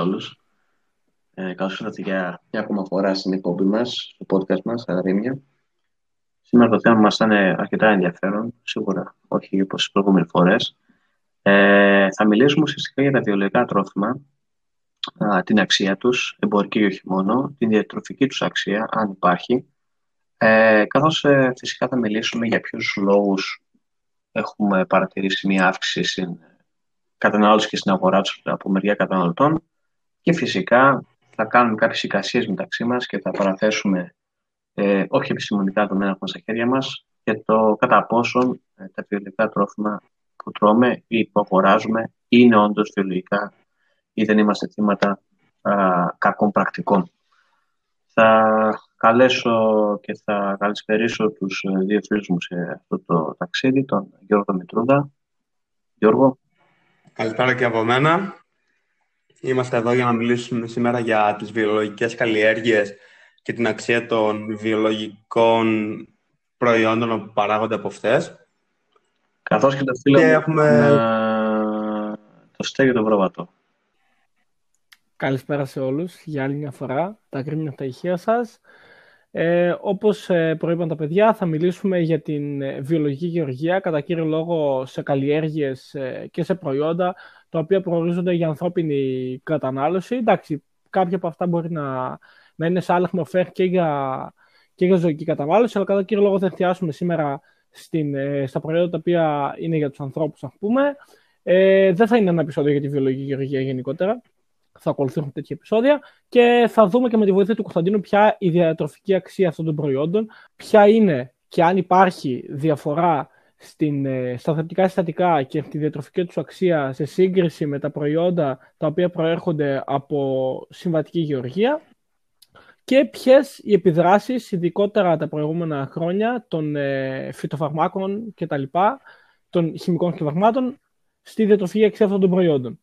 Καλησπέρα σε όλους. Ε, καλώς ήρθατε για μια ακόμα φορά στην εκπομπή μας, στο podcast μας, στα Ρήμια. Σήμερα το θέμα μας ήταν αρκετά ενδιαφέρον, σίγουρα όχι όπως τις προηγούμενες φορές. Ε, θα μιλήσουμε ουσιαστικά για τα βιολογικά τρόφιμα, α, την αξία τους, εμπορική ή όχι μόνο, την διατροφική τους αξία, αν υπάρχει, ε, καθώς ε, φυσικά θα μιλήσουμε για ποιους λόγους έχουμε παρατηρήσει μια αύξηση στην κατανάλωση και στην αγορά τους από μεριά καταναλωτών και φυσικά θα κάνουμε κάποιες εικασίες μεταξύ μας και θα παραθέσουμε ε, όχι επιστημονικά το που στα χέρια μας και το κατά πόσον ε, τα βιολογικά τρόφιμα που τρώμε ή που αγοράζουμε είναι όντως βιολογικά ή δεν είμαστε θύματα α, κακών πρακτικών. Θα καλέσω και θα καλησπερίσω τους ε, δύο φίλους μου σε αυτό το ταξίδι, τον Γιώργο Μητρούδα. Γιώργο. Καλησπέρα και από μένα. Είμαστε εδώ για να μιλήσουμε σήμερα για τις βιολογικές καλλιέργειες και την αξία των βιολογικών προϊόντων που παράγονται από αυτές. Καθώς και το φίλο και έχουμε... το στέγιο το πρόβατο. Καλησπέρα σε όλους για άλλη μια φορά. Τα κρίνια τα ηχεία σας. Ε, όπως ε, προείπαν τα παιδιά, θα μιλήσουμε για την ε, βιολογική γεωργία, κατά κύριο λόγο σε καλλιέργειες ε, και σε προϊόντα, τα οποία προορίζονται για ανθρώπινη κατανάλωση. Εντάξει, κάποια από αυτά μπορεί να, να είναι σε άλλα μορφές και για, και για ζωική κατανάλωση, αλλά κατά κύριο λόγο θα εστιάσουμε σήμερα στην, στα προϊόντα τα οποία είναι για τους ανθρώπους, ας πούμε. Ε, δεν θα είναι ένα επεισόδιο για τη βιολογική γεωργία γενικότερα θα ακολουθήσουν τέτοια επεισόδια και θα δούμε και με τη βοήθεια του Κωνσταντίνου ποια η διατροφική αξία αυτών των προϊόντων, ποια είναι και αν υπάρχει διαφορά στην, ε, στα θετικά συστατικά και τη διατροφική τους αξία σε σύγκριση με τα προϊόντα τα οποία προέρχονται από συμβατική γεωργία και ποιες οι επιδράσεις, ειδικότερα τα προηγούμενα χρόνια, των ε, φυτοφαρμάκων κτλ., των χημικών συσκευασμάτων, στη διατροφική αξία αυτών των προϊόντων.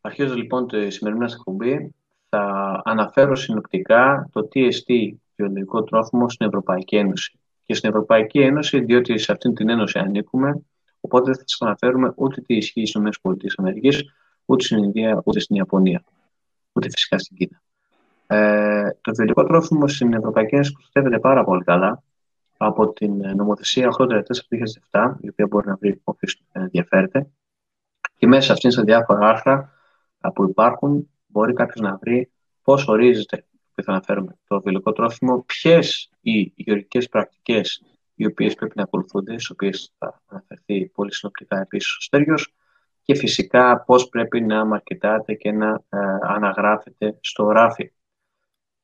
Αρχίζω λοιπόν τη σημερινή μας εκπομπή. Θα αναφέρω συνοπτικά το τι εστί βιολογικό τρόφιμος στην Ευρωπαϊκή Ένωση. Και στην Ευρωπαϊκή Ένωση, διότι σε αυτήν την ένωση ανήκουμε, οπότε δεν θα σας αναφέρουμε ούτε τι ισχύει στις ΗΠΑ, ούτε στην Ινδία, ούτε στην Ιαπωνία, ούτε φυσικά στην Κίνα. Ε, το βιολογικό τρόφιμο στην Ευρωπαϊκή Ένωση προστατεύεται πάρα πολύ καλά από την νομοθεσία 834 2007, η οποία μπορεί να βρει όποιο ενδιαφέρεται. Και μέσα αυτήν σε διάφορα άρθρα που υπάρχουν, μπορεί κάποιος να βρει πώς ορίζεται, που θα αναφέρουμε, το βιολογικό τρόφιμο, ποιες οι γεωργικές πρακτικές οι οποίες πρέπει να ακολουθούνται, στις οποίες θα αναφερθεί πολύ συνοπτικά επίσης ο Στέργιο, και φυσικά πώς πρέπει να μαρκετάτε και να ε, αναγράφετε στο ράφι.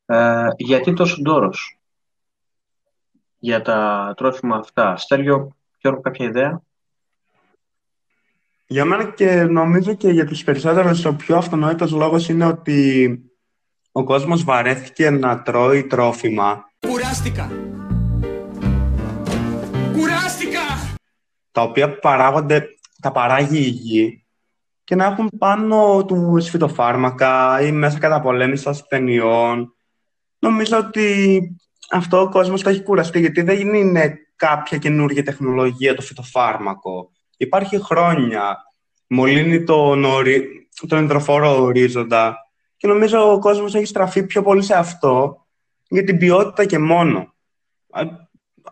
Ε, γιατί τόσο ντόρος για τα τρόφιμα αυτά. Στέργιο, Γιώργο, κάποια ιδέα; Για μένα και νομίζω και για τους περισσότερους ο πιο αυτονόητος λόγος είναι ότι ο κόσμος βαρέθηκε να τρώει τρόφιμα. Κουράστηκα! Κουράστηκα! Τα οποία παράγονται, τα παράγει η γη και να έχουν πάνω του φυτοφάρμακα ή μέσα καταπολέμησης ασθενειών. Νομίζω ότι αυτό ο κόσμος το έχει κουραστεί, γιατί δεν είναι κάποια καινούργια τεχνολογία το φυτοφάρμακο υπάρχει χρόνια, μολύνει τον, ορι... τον εντροφόρο ορίζοντα και νομίζω ο κόσμος έχει στραφεί πιο πολύ σε αυτό για την ποιότητα και μόνο.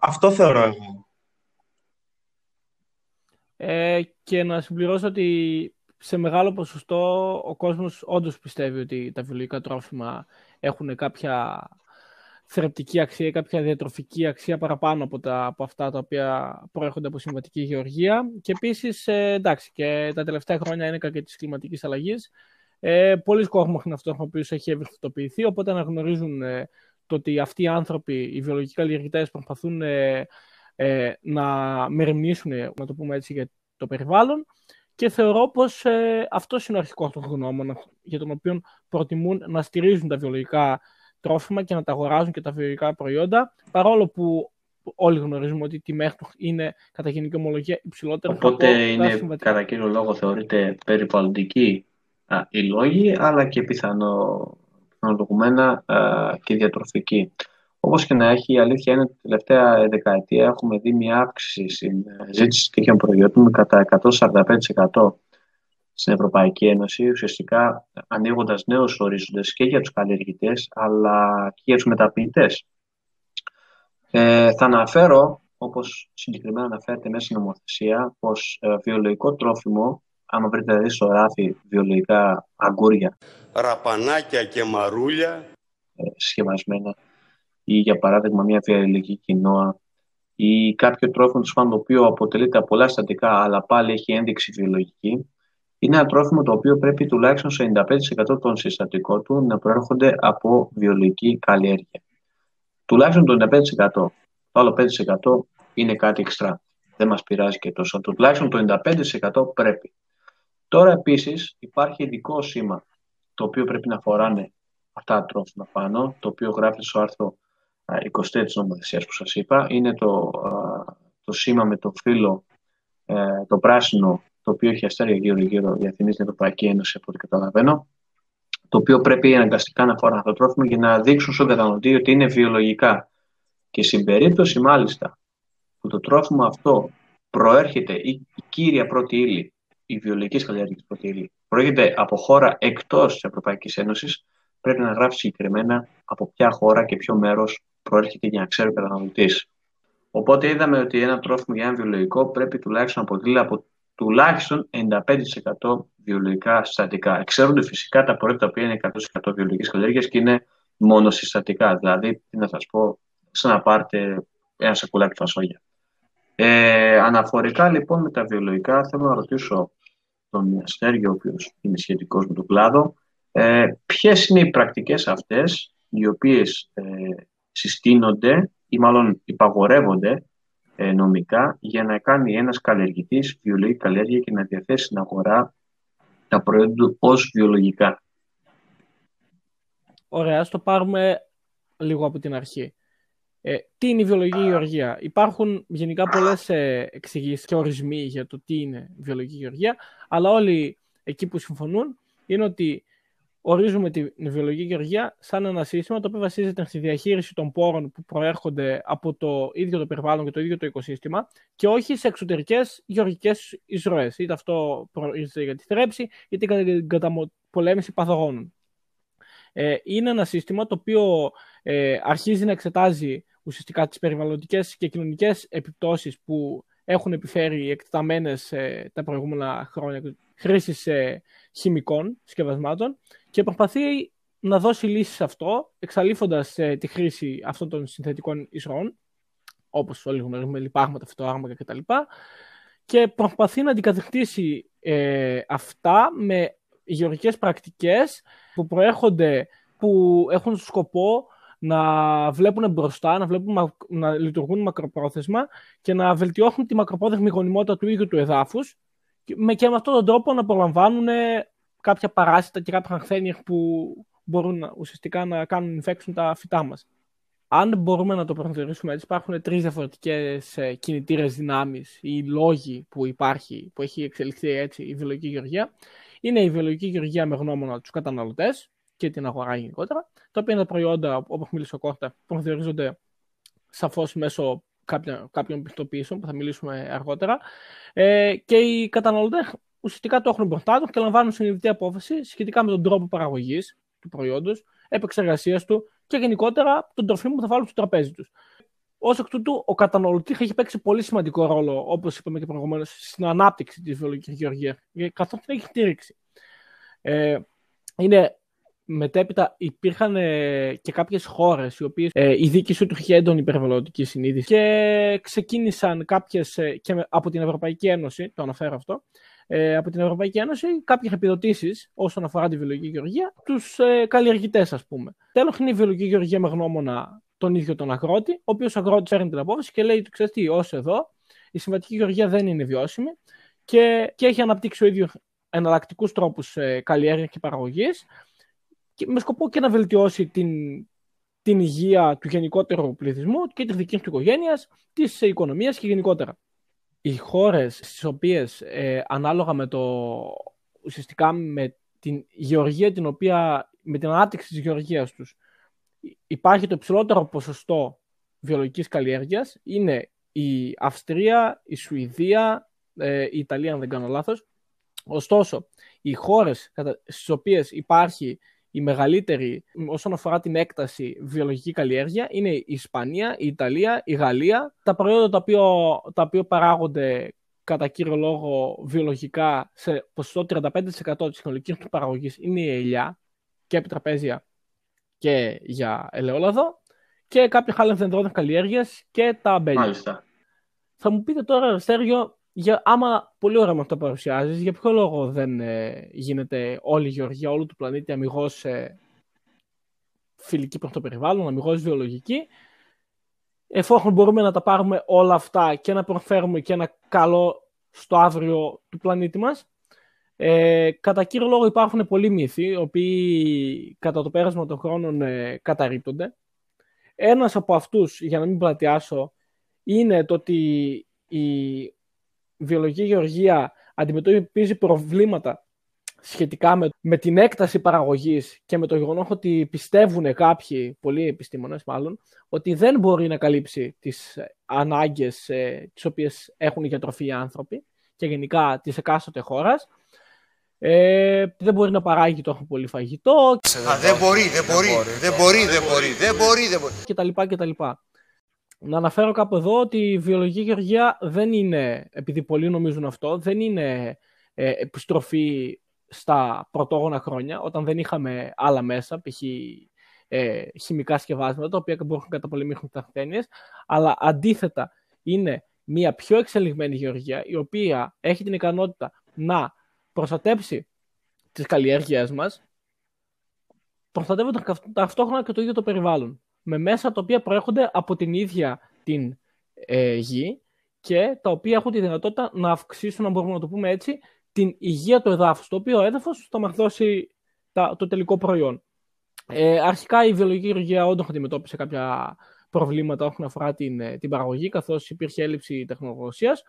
Αυτό θεωρώ εγώ. Ε, και να συμπληρώσω ότι σε μεγάλο ποσοστό ο κόσμος όντως πιστεύει ότι τα βιολογικά τρόφιμα έχουν κάποια θρεπτική αξία ή κάποια διατροφική αξία παραπάνω από, τα, από αυτά τα οποία προέρχονται από συμβατική γεωργία. Και επίσης, ε, εντάξει, και τα τελευταία χρόνια είναι και της κλιματικής αλλαγής. Ε, πολλοί κόσμοι είναι αυτό ο οποίος έχει ευαισθητοποιηθεί, οπότε αναγνωρίζουν ε, το ότι αυτοί οι άνθρωποι, οι βιολογικοί καλλιεργητές, προσπαθούν ε, ε, να μεριμνήσουν, να το πούμε έτσι, για το περιβάλλον. Και θεωρώ πως ε, αυτός είναι ο αρχικός των γνώμων για τον οποίο προτιμούν να στηρίζουν τα βιολογικά τρόφιμα και να τα αγοράζουν και τα βιολογικά προϊόντα, παρόλο που όλοι γνωρίζουμε ότι η τιμές τους είναι κατά γενική ομολογία υψηλότερα. Οπότε είναι κατά κύριο λόγο θεωρείται περιβαλλοντική α, οι λόγοι, αλλά και πιθανό, πιθανολογουμένα και διατροφική. Όπως και να έχει, η αλήθεια είναι ότι την τελευταία δεκαετία έχουμε δει μια αύξηση στην ζήτηση τέτοιων προϊόντων κατά 145% στην Ευρωπαϊκή Ένωση, ουσιαστικά ανοίγοντας νέους ορίζοντες και για τους καλλιεργητές, αλλά και για τους μεταποιητές. Ε, θα αναφέρω, όπως συγκεκριμένα αναφέρεται μέσα στην νομοθεσία, πως ε, βιολογικό τρόφιμο, άμα βρείτε δηλαδή στο ράφι βιολογικά αγκούρια, ραπανάκια και μαρούλια, ε, συσκευασμένα, ή για παράδειγμα μια βιολογική κοινόα, ή κάποιο τρόφιμο το οποίο αποτελείται από πολλά συστατικά, αλλά πάλι έχει ένδειξη βιολογική, είναι ένα τρόφιμο το οποίο πρέπει τουλάχιστον σε 95% των συστατικών του να προέρχονται από βιολογική καλλιέργεια. Τουλάχιστον το 95%. Το άλλο 5% είναι κάτι εξτρά. Δεν μας πειράζει και τόσο. Το τουλάχιστον το 95% πρέπει. Τώρα επίσης υπάρχει ειδικό σήμα το οποίο πρέπει να φοράνε αυτά τα τρόφιμα πάνω, το οποίο γράφεται στο άρθρο 20 της νομοθεσίας που σας είπα. Είναι το, το σήμα με το φύλλο, ε, το πράσινο το οποίο έχει αστέρια γύρω-γύρω διαφημίζει στην Ευρωπαϊκή Ένωση, από ό,τι καταλαβαίνω, το οποίο πρέπει αναγκαστικά να φορά αυτό το τρόφιμο για να δείξουν στον καταναλωτή ότι είναι βιολογικά. Και στην περίπτωση μάλιστα που το τρόφιμο αυτό προέρχεται, η, η κύρια πρώτη ύλη, η βιολογική καλλιέργεια πρώτη ύλη, προέρχεται από χώρα εκτός της Ευρωπαϊκής Ένωσης, πρέπει να γράφει συγκεκριμένα από ποια χώρα και ποιο μέρος προέρχεται για να ξέρει ο καταναλωτής. Οπότε είδαμε ότι ένα τρόφιμο για ένα βιολογικό πρέπει τουλάχιστον να αποτελεί από τουλάχιστον 95% βιολογικά συστατικά. Εξέρονται φυσικά τα προϊόντα τα οποία είναι 100% βιολογικής καλλιέργεια και είναι μόνο συστατικά. Δηλαδή, τι να σας πω, σαν να πάρετε ένα σακουλάκι φασόγια. Ε, αναφορικά λοιπόν με τα βιολογικά, θέλω να ρωτήσω τον Αστέργιο, ο οποίος είναι σχετικός με τον κλάδο, ε, ποιες είναι οι πρακτικές αυτές οι οποίες ε, συστήνονται ή μάλλον υπαγορεύονται ε, νομικά για να κάνει ένας καλλιεργητής βιολογική καλλιέργεια και να διαθέσει στην αγορά τα προϊόντα του ως βιολογικά; Ωραία, ας το πάρουμε λίγο από την αρχή. Ε, τι είναι η βιολογική γεωργία; Υπάρχουν γενικά πολλές ε, εξηγήσεις και ορισμοί για το τι είναι βιολογική γεωργία, αλλά όλοι εκεί που συμφωνούν είναι ότι ορίζουμε τη βιολογική γεωργία σαν ένα σύστημα το οποίο βασίζεται στη διαχείριση των πόρων που προέρχονται από το ίδιο το περιβάλλον και το ίδιο το οικοσύστημα και όχι σε εξωτερικές γεωργικές εισρωές. Είτε αυτό προορίζεται για τη θρέψη, είτε για την καταπολέμηση παθογόνων. Ε, είναι ένα σύστημα το οποίο ε, αρχίζει να εξετάζει ουσιαστικά τις περιβαλλοντικές και κοινωνικές επιπτώσεις που έχουν επιφέρει εκτεταμένες ε, τα προηγούμενα χρόνια χρήσης ε, χημικών συσκευασμάτων και προσπαθεί να δώσει λύσεις σε αυτό, εξαλείφοντας ε, τη χρήση αυτών των συνθετικών ισρών, όπως όλοι γνωρίζουμε, λιπάγματα, φυτοάρμακα κτλ. Και προσπαθεί να αντικαταστήσει ε, αυτά με γεωργικές πρακτικές που προέρχονται, που έχουν σκοπό να βλέπουν μπροστά, να, βλέπουν, να λειτουργούν μακροπρόθεσμα και να βελτιώσουν τη μακροπρόθεσμη γονιμότητα του ίδιου του εδάφους και με, και με αυτόν τον τρόπο να προλαμβάνουν κάποια παράσιτα και κάποια ανθένεια που μπορούν ουσιαστικά να κάνουν infection τα φυτά μας. Αν μπορούμε να το προσδιορίσουμε έτσι, υπάρχουν τρεις διαφορετικές ε, κινητήρες δυνάμεις ή λόγοι που υπάρχει, που έχει εξελιχθεί έτσι η βιολογική γεωργία. Είναι η βιολογική γεωργία με γνώμονα τους καταναλωτές και την αγορά γενικότερα, τα οποία είναι τα προϊόντα, όπως μίλησε ο Κώστα, προσδιορίζονται σαφώς μέσω κάποιων, κάποιων πιστοποιήσεων που θα μιλήσουμε αργότερα. Ε, και οι καταναλωτές ουσιαστικά το έχουν μπροστά τους και λαμβάνουν συνειδητή απόφαση σχετικά με τον τρόπο παραγωγής του προϊόντος, επεξεργασίας του και γενικότερα τον τροφίμο που θα βάλουν στο τραπέζι τους. Ω εκ τούτου, ο καταναλωτής έχει παίξει πολύ σημαντικό ρόλο, όπως είπαμε και προηγουμένως, στην ανάπτυξη της βιολογικής γεωργίας, καθώς την έχει στηρίξει. Ε, είναι μετέπειτα υπήρχαν ε, και κάποιες χώρες οι οποίες ε, η δίκηση του είχε έντονη περιβαλλοντική συνείδηση και ξεκίνησαν κάποιες ε, και από την Ευρωπαϊκή Ένωση, το αναφέρω αυτό, ε, από την Ευρωπαϊκή Ένωση κάποιες επιδοτήσεις όσον αφορά τη βιολογική γεωργία τους ε, καλλιεργητές ας πούμε. Τέλος είναι η βιολογική γεωργία με γνώμονα τον ίδιο τον αγρότη, ο οποίος αγρότης φέρνει την απόφαση και λέει: Ξέρετε τι, ως εδώ η συμβατική γεωργία δεν είναι βιώσιμη και, και έχει αναπτύξει ο ίδιος εναλλακτικούς τρόπους ε, καλλιέργειας και παραγωγής και με σκοπό και να βελτιώσει την, την υγεία του γενικότερου πληθυσμού και της δικής του οικογένειας, της οικονομίας και γενικότερα. Οι χώρες στις οποίες ε, ανάλογα με το ουσιαστικά με την γεωργία την οποία, με την ανάπτυξη της γεωργίας τους υπάρχει το υψηλότερο ποσοστό βιολογικής καλλιέργειας είναι η Αυστρία, η Σουηδία, ε, η Ιταλία αν δεν κάνω λάθος Ωστόσο, οι χώρες στις οποίες υπάρχει η μεγαλύτερη όσον αφορά την έκταση βιολογική καλλιέργεια είναι η Ισπανία, η Ιταλία, η Γαλλία. Τα προϊόντα τα οποία, τα οποία παράγονται κατά κύριο λόγο βιολογικά σε ποσοστό 35% της συνολικής τους παραγωγής είναι η ελιά και επιτραπέζια και για ελαιόλαδο και κάποια χάλια δεντρών καλλιέργειας και τα αμπέλια. Μάλιστα. Θα μου πείτε τώρα, Στέργιο, για, άμα πολύ ωραία με αυτό παρουσιάζεις, για ποιο λόγο δεν ε, γίνεται όλη η γεωργία όλου του πλανήτη αμυγός ε, φιλική προς το περιβάλλον, αμυγός βιολογική, εφόσον μπορούμε να τα πάρουμε όλα αυτά και να προφέρουμε και ένα καλό στο αύριο του πλανήτη μας. Ε, κατά κύριο λόγο υπάρχουν πολλοί μύθοι, οι οποίοι κατά το πέρασμα των χρόνων ε, καταρρύπτονται. Ένας από αυτούς, για να μην πλατιάσω, είναι το ότι η βιολογική γεωργία αντιμετωπίζει προβλήματα σχετικά με, με την έκταση παραγωγής και με το γεγονός ότι πιστεύουν κάποιοι, πολλοί επιστήμονες μάλλον, ότι δεν μπορεί να καλύψει τις ανάγκες ε, τις οποίες έχουν για τροφή οι άνθρωποι και γενικά της εκάστοτε χώρας. Ε, δεν μπορεί να παράγει τόσο πολύ φαγητό. Α, δεν μπορεί, δεν μπορεί, δεν μπορεί, δεν μπορεί, δεν μπορεί, δεν μπορεί. Και τα λοιπά και τα λοιπά. Να αναφέρω κάπου εδώ ότι η βιολογική γεωργία δεν είναι, επειδή πολλοί νομίζουν αυτό, δεν είναι ε, επιστροφή στα πρωτόγωνα χρόνια, όταν δεν είχαμε άλλα μέσα, π.χ. Ε, χημικά σκευάσματα, τα οποία μπορούν να καταπολεμήσουν τα ασθένειες, αλλά αντίθετα είναι μια πιο εξελιγμένη γεωργία, η οποία έχει την ικανότητα να προστατέψει τις καλλιέργειές μας, προστατεύοντας ταυτόχρονα και το ίδιο το περιβάλλον, με μέσα τα οποία προέρχονται από την ίδια την ε, γη και τα οποία έχουν τη δυνατότητα να αυξήσουν, αν μπορούμε να το πούμε έτσι, την υγεία του εδάφους, το οποίο έδαφος θα μας δώσει το τελικό προϊόν. Ε, αρχικά η βιολογική γεωργία όντως αντιμετώπισε κάποια προβλήματα όσον αφορά την, ε, την παραγωγή, καθώς υπήρχε έλλειψη τεχνογνωσίας.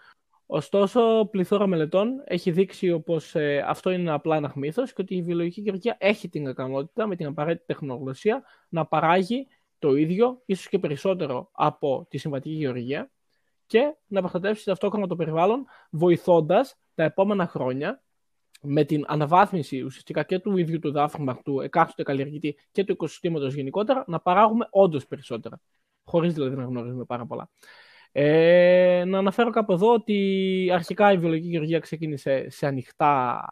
Ωστόσο, πληθώρα μελετών έχει δείξει πως ε, αυτό είναι απλά ένα μύθος και ότι η βιολογική γεωργία έχει την ικανότητα με την απαραίτητη τεχνογνωσία να παράγει το ίδιο, ίσως και περισσότερο από τη συμβατική γεωργία και να προστατεύσει ταυτόχρονα το περιβάλλον, βοηθώντας τα επόμενα χρόνια με την αναβάθμιση ουσιαστικά και του ίδιου του δάφρυμα του εκάστοτε καλλιεργητή και του οικοσυστήματος γενικότερα, να παράγουμε όντως περισσότερα. Χωρίς δηλαδή να γνωρίζουμε πάρα πολλά. Ε, να αναφέρω κάπου εδώ ότι αρχικά η βιολογική γεωργία ξεκίνησε σε ανοιχτά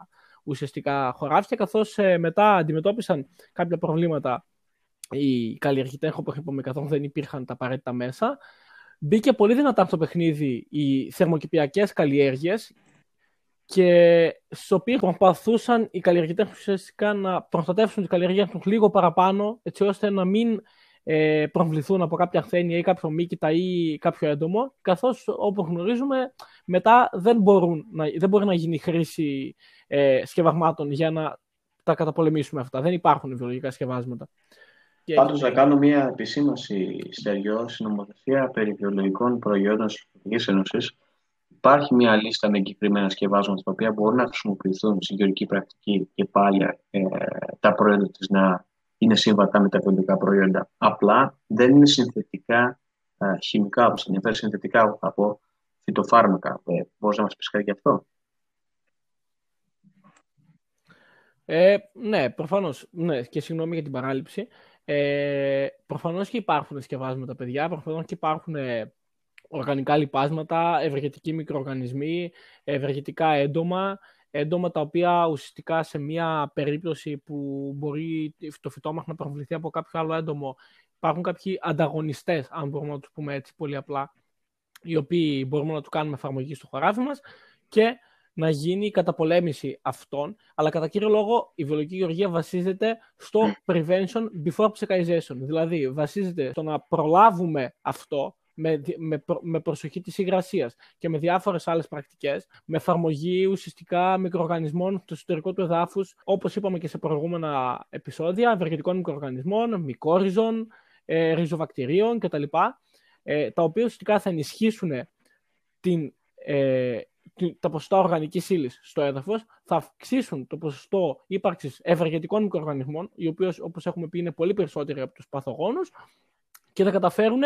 ουσιαστικά χωράφια, καθώς ε, μετά αντιμετώπισαν κάποια προβλήματα οι καλλιεργητές, όπω είπαμε, καθόλου δεν υπήρχαν τα απαραίτητα μέσα. Μπήκε πολύ δυνατά στο παιχνίδι οι θερμοκηπιακές καλλιέργειες και στι οποίε προσπαθούσαν οι καλλιεργητές ουσιαστικά να προστατεύσουν τις καλλιεργίε τους λίγο παραπάνω, έτσι ώστε να μην ε, προβληθούν από κάποια ασθένεια ή κάποιο μήκητα ή κάποιο έντομο, καθώς όπως γνωρίζουμε μετά δεν, μπορούν να, δεν μπορεί να γίνει χρήση ε, σκευασμάτων για να τα καταπολεμήσουμε αυτά. Δεν υπάρχουν βιολογικά σκευάσματα. Πάντως να κάνω μια επισήμωση στεριό στην νομοθεσία περί βιολογικών προϊόντων της Ευρωπαϊκής Ένωσης. Υπάρχει μια λίστα με εγκεκριμένα σκευάσματα τα οποία μπορούν να χρησιμοποιηθούν στην γεωργική πρακτική και πάλι ε, τα προϊόντα της να είναι σύμβατα με τα βιολογικά προϊόντα. Απλά δεν είναι συνθετικά α, χημικά, όπως ενδιαφέρει, συνθετικά από φυτοφάρμακα. Ε, μπορείς να μας πεις κάτι γι' αυτό; Ε, ναι, προφανώς. Ναι, και συγγνώμη για την παράληψη. Ε, προφανώς και υπάρχουν σκευάσματα, παιδιά. Προφανώς και υπάρχουν ε, οργανικά λιπάσματα, ευεργετικοί μικροοργανισμοί, ευεργετικά έντομα, έντομα τα οποία ουσιαστικά σε μια περίπτωση που μπορεί το φυτό να προβληθεί από κάποιο άλλο έντομο, υπάρχουν κάποιοι ανταγωνιστές, αν μπορούμε να τους πούμε έτσι πολύ απλά, οι οποίοι μπορούμε να του κάνουμε εφαρμογή στο χωράφι μας και να γίνει η καταπολέμηση αυτών, αλλά κατά κύριο λόγο η βιολογική γεωργία βασίζεται στο prevention before psychization. Δηλαδή βασίζεται στο να προλάβουμε αυτό με, με, με προσοχή της υγρασίας και με διάφορες άλλες πρακτικές, με εφαρμογή ουσιαστικά μικροοργανισμών στο εσωτερικό του εδάφους, όπως είπαμε και σε προηγούμενα επεισόδια, ευεργετικών μικροοργανισμών, μικόριζων, ε, ριζοβακτηρίων κτλ. Ε, τα οποία ουσιαστικά θα ενισχύσουν την, ε, τα ποσοστά οργανικής ύλης στο έδαφος, θα αυξήσουν το ποσοστό ύπαρξης ευεργετικών μικροοργανισμών, οι οποίοι, όπως έχουμε πει, είναι πολύ περισσότεροι από τους παθογόνους, και θα καταφέρουν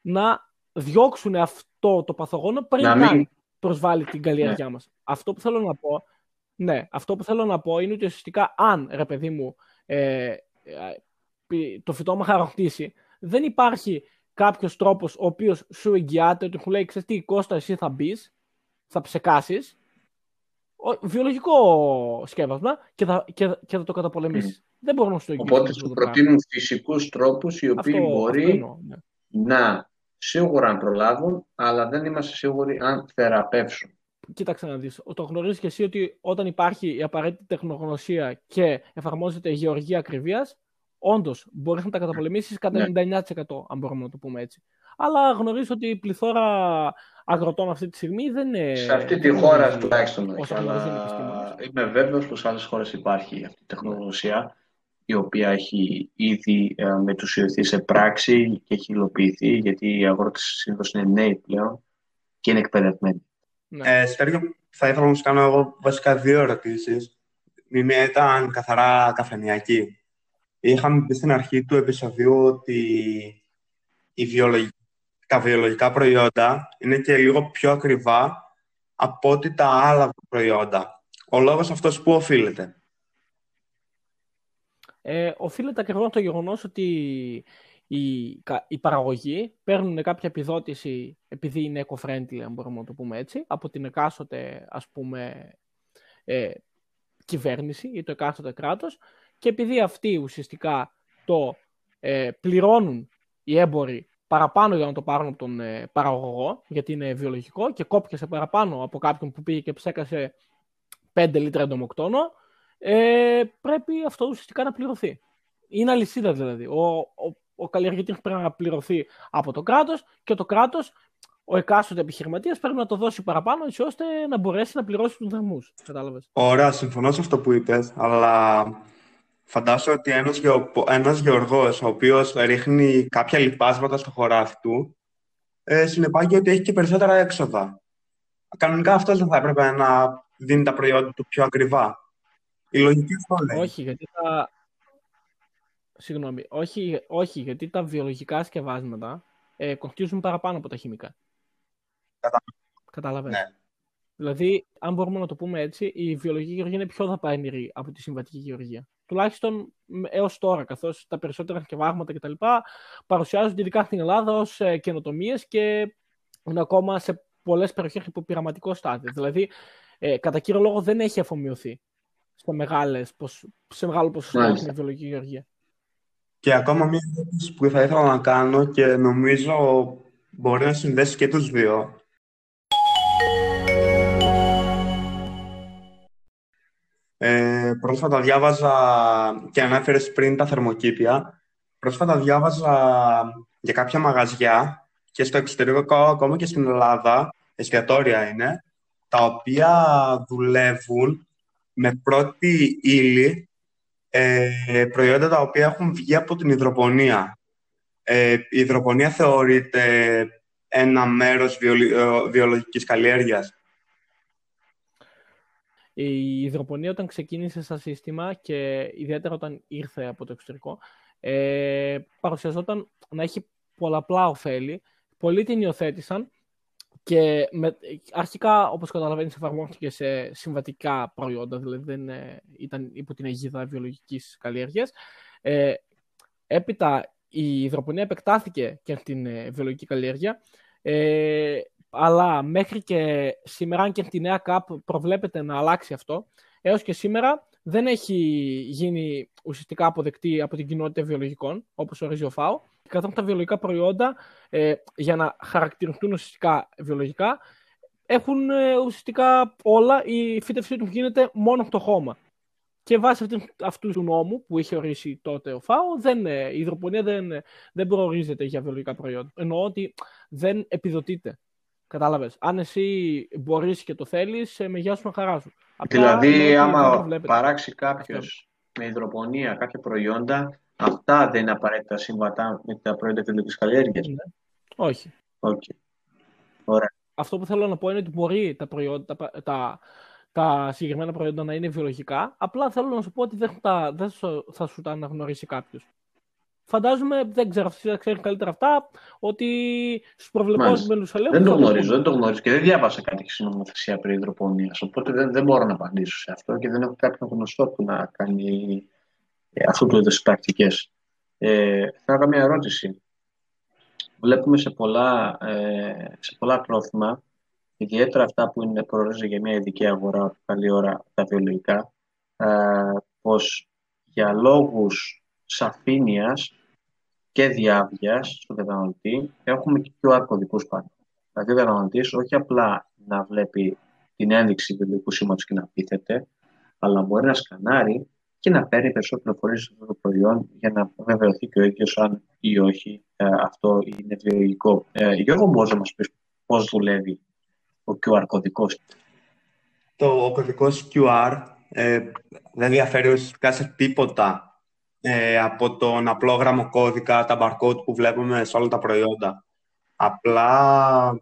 να διώξουν αυτό το παθογόνο πριν να μην... προσβάλλει την καλλιέργειά ναι. μας. Αυτό που θέλω να πω Ναι, αυτό που θέλω να πω είναι ότι ουσιαστικά αν, ρε παιδί μου, ε, ε, το φυτό με χαρακτήσει, δεν υπάρχει κάποιος τρόπος ο οποίος σου εγγυάται ότι σου λέει: Ξέρετε τι, Κώστα, εσύ θα μπεις, θα ψεκάσεις. Βιολογικό σκεύασμα και θα, και, και θα το καταπολεμήσεις. Δεν μπορούμε να σου το εγγυήσει. Οπότε σου προτείνουν φυσικούς τρόπους οι οποίοι αυτό, μπορεί αυτό ναι. να σίγουρα να προλάβουν, αλλά δεν είμαστε σίγουροι αν θεραπεύσουν. Κοίταξε να δεις. Το γνωρίζεις και εσύ ότι όταν υπάρχει η απαραίτητη τεχνογνωσία και εφαρμόζεται η γεωργία ακριβίας, όντως μπορείς να τα καταπολεμήσεις κατά 99%, ναι. αν μπορούμε να το πούμε έτσι. Αλλά γνωρίζω ότι η πληθώρα αγροτών αυτή τη στιγμή δεν είναι. Σε αυτή τη χώρα τουλάχιστον όχι. Αλλά είμαι βέβαιος πως σε άλλες χώρες υπάρχει αυτή η τεχνογνωσία η οποία έχει ήδη ε, μετουσιωθεί σε πράξη και έχει υλοποιηθεί, γιατί οι αγρότες συνήθως είναι νέοι πλέον και είναι εκπαιδευμένοι. Ναι. Ε, Στέργιο, θα ήθελα να σου κάνω εγώ βασικά δύο ερωτήσεις. Η μία ήταν καθαρά καφενιακή. Είχαμε πει στην αρχή του επεισοδίου ότι η τα βιολογικά προϊόντα είναι και λίγο πιο ακριβά από ότι τα άλλα προϊόντα. Ο λόγος αυτός που οφείλεται; Ε, οφείλεται ακριβώς το γεγονός ότι οι, οι παραγωγοί παίρνουν κάποια επιδότηση επειδή είναι eco-friendly, αν μπορούμε να το πούμε έτσι, από την εκάστοτε ας πούμε ε, κυβέρνηση ή το εκάστοτε κράτος και επειδή αυτοί ουσιαστικά το ε, πληρώνουν οι έμποροι παραπάνω για να το πάρουν από τον ε, παραγωγό, γιατί είναι βιολογικό και κόπιασε παραπάνω από κάποιον που πήγε και ψέκασε 5 λίτρα εντομοκτόνο, ε, πρέπει αυτό ουσιαστικά να πληρωθεί. Είναι αλυσίδα δηλαδή. Ο, ο, ο καλλιεργητής πρέπει να πληρωθεί από το κράτος και το κράτος ο εκάστοτε επιχειρηματίας πρέπει να το δώσει παραπάνω έτσι ώστε να μπορέσει να πληρώσει τους δρόμου. Κατάλαβες. Ωραία, συμφωνώ σε αυτό που είπες, αλλά Φαντάζομαι ότι ένας, γεω, ένας γεωργός, ο οποίος ρίχνει κάποια λιπάσματα στο χωράφι του, ε, συνεπάγει ότι έχει και περισσότερα έξοδα. Κανονικά αυτός δεν θα έπρεπε να δίνει τα προϊόντα του πιο ακριβά. Η λογική αυτό λέει. Όχι, γιατί τα... Συγγνώμη, όχι, όχι γιατί τα βιολογικά σκευάσματα ε, κοστίζουν παραπάνω από τα χημικά. Κατα... Κατάλαβες. Ναι. Δηλαδή, αν μπορούμε να το πούμε έτσι, η βιολογική γεωργία είναι πιο δαπανηρή από τη συμβατική γεωργία τουλάχιστον έως τώρα, καθώς τα περισσότερα σκευάγματα κτλ. παρουσιάζονται ειδικά στην Ελλάδα ως ε, καινοτομίες και είναι ακόμα σε πολλές περιοχές υποπειραματικό στάδιο. Δηλαδή, ε, κατά κύριο λόγο δεν έχει αφομοιωθεί σε, μεγάλες, σε μεγάλο ποσοστό στην βιολογική γεωργία. Και ακόμα μία ερώτηση που θα ήθελα να κάνω και νομίζω μπορεί να συνδέσει και τους δύο Ε, πρόσφατα διάβαζα και ανέφερες πριν τα θερμοκήπια. Πρόσφατα διάβαζα για κάποια μαγαζιά και στο εξωτερικό, ακόμα και στην Ελλάδα, εστιατόρια είναι, τα οποία δουλεύουν με πρώτη ύλη ε, προϊόντα τα οποία έχουν βγει από την υδροπονία. Ε, η υδροπονία θεωρείται ένα μέρος βιολο, ε, βιολογικής καλλιέργειας. Η υδροπονία όταν ξεκίνησε σαν σύστημα και ιδιαίτερα όταν ήρθε από το εξωτερικό, ε, παρουσιαζόταν να έχει πολλαπλά ωφέλη. Πολλοί την υιοθέτησαν και με, αρχικά, όπως καταλαβαίνεις, εφαρμόστηκε σε συμβατικά προϊόντα, δηλαδή δεν ε, ήταν υπό την αιγίδα βιολογικής καλλιέργειας. Ε, έπειτα η υδροπονία επεκτάθηκε και στην ε, βιολογική καλλιέργεια. Ε, αλλά μέχρι και σήμερα, αν και τη νέα ΚΑΠ προβλέπεται να αλλάξει αυτό, έως και σήμερα δεν έχει γίνει ουσιαστικά αποδεκτή από την κοινότητα βιολογικών, όπως ορίζει ο ΦΑΟ, καθώς τα βιολογικά προϊόντα, ε, για να χαρακτηριστούν ουσιαστικά βιολογικά, έχουν ε, ουσιαστικά όλα, η φύτευσή τους γίνεται μόνο από το χώμα. Και βάσει αυτού του νόμου που είχε ορίσει τότε ο ΦΑΟ, δεν, ε, η υδροπονία δεν, δεν προορίζεται για βιολογικά προϊόντα. Εννοώ ότι δεν επιδοτείται Κατάλαβες. Αν εσύ μπορείς και το θέλεις, ε, με γεια σου να χαρά σου. Δηλαδή, άμα παράξει κάποιος με υδροπονία κάποια προϊόντα, αυτά δεν είναι απαραίτητα συμβατά με τα προϊόντα τη καλλιέργειας. Ναι. Όχι. Okay. Ωραία. Αυτό που θέλω να πω είναι ότι μπορεί τα, προϊόντα, τα, τα, τα συγκεκριμένα προϊόντα να είναι βιολογικά. Απλά θέλω να σου πω ότι δεν, θα, δεν θα σου τα αναγνωρίσει κάποιος. φαντάζομαι, δεν ξέρω, αυτοί θα ξέρουν καλύτερα αυτά, ότι στους προβλεπόμενους ελέγχου. Δεν το γνωρίζω, δεν το γνωρίζω και δεν διάβασα κάτι στην νομοθεσία περί υδροπονίας. Οπότε δεν, δεν μπορώ να απαντήσω σε αυτό και δεν έχω κάποιον γνωστό που να κάνει ε, αυτού του είδους πρακτικές. Ε, θα έκανα μια ερώτηση. Βλέπουμε σε πολλά, ε, σε πολλά τρόφιμα, ιδιαίτερα αυτά που είναι προορίζονται για μια ειδική αγορά, καλή ώρα τα βιολογικά, ε, πως για λόγους σαφήνειας και διάβγειας στον καταναλωτή έχουμε και QR κωδικούς πάνω. Δηλαδή ο καταναλωτής όχι απλά να βλέπει την ένδειξη βιολογικού σήματος και να πείθεται, αλλά μπορεί να σκανάρει και να παίρνει περισσότερε πληροφορίε σε αυτό το προϊόν για να βεβαιωθεί και ο ίδιος αν ή όχι ε, αυτό είναι βιολογικό. Ε, Γιώργο, μπορείς να μας πεις πώς δουλεύει ο QR κωδικός. Το κωδικός QR ε, δεν διαφέρει ουσιαστικά σε τίποτα ε, από τον απλό γραμμοκώδικα, τα barcode που βλέπουμε σε όλα τα προϊόντα. Απλά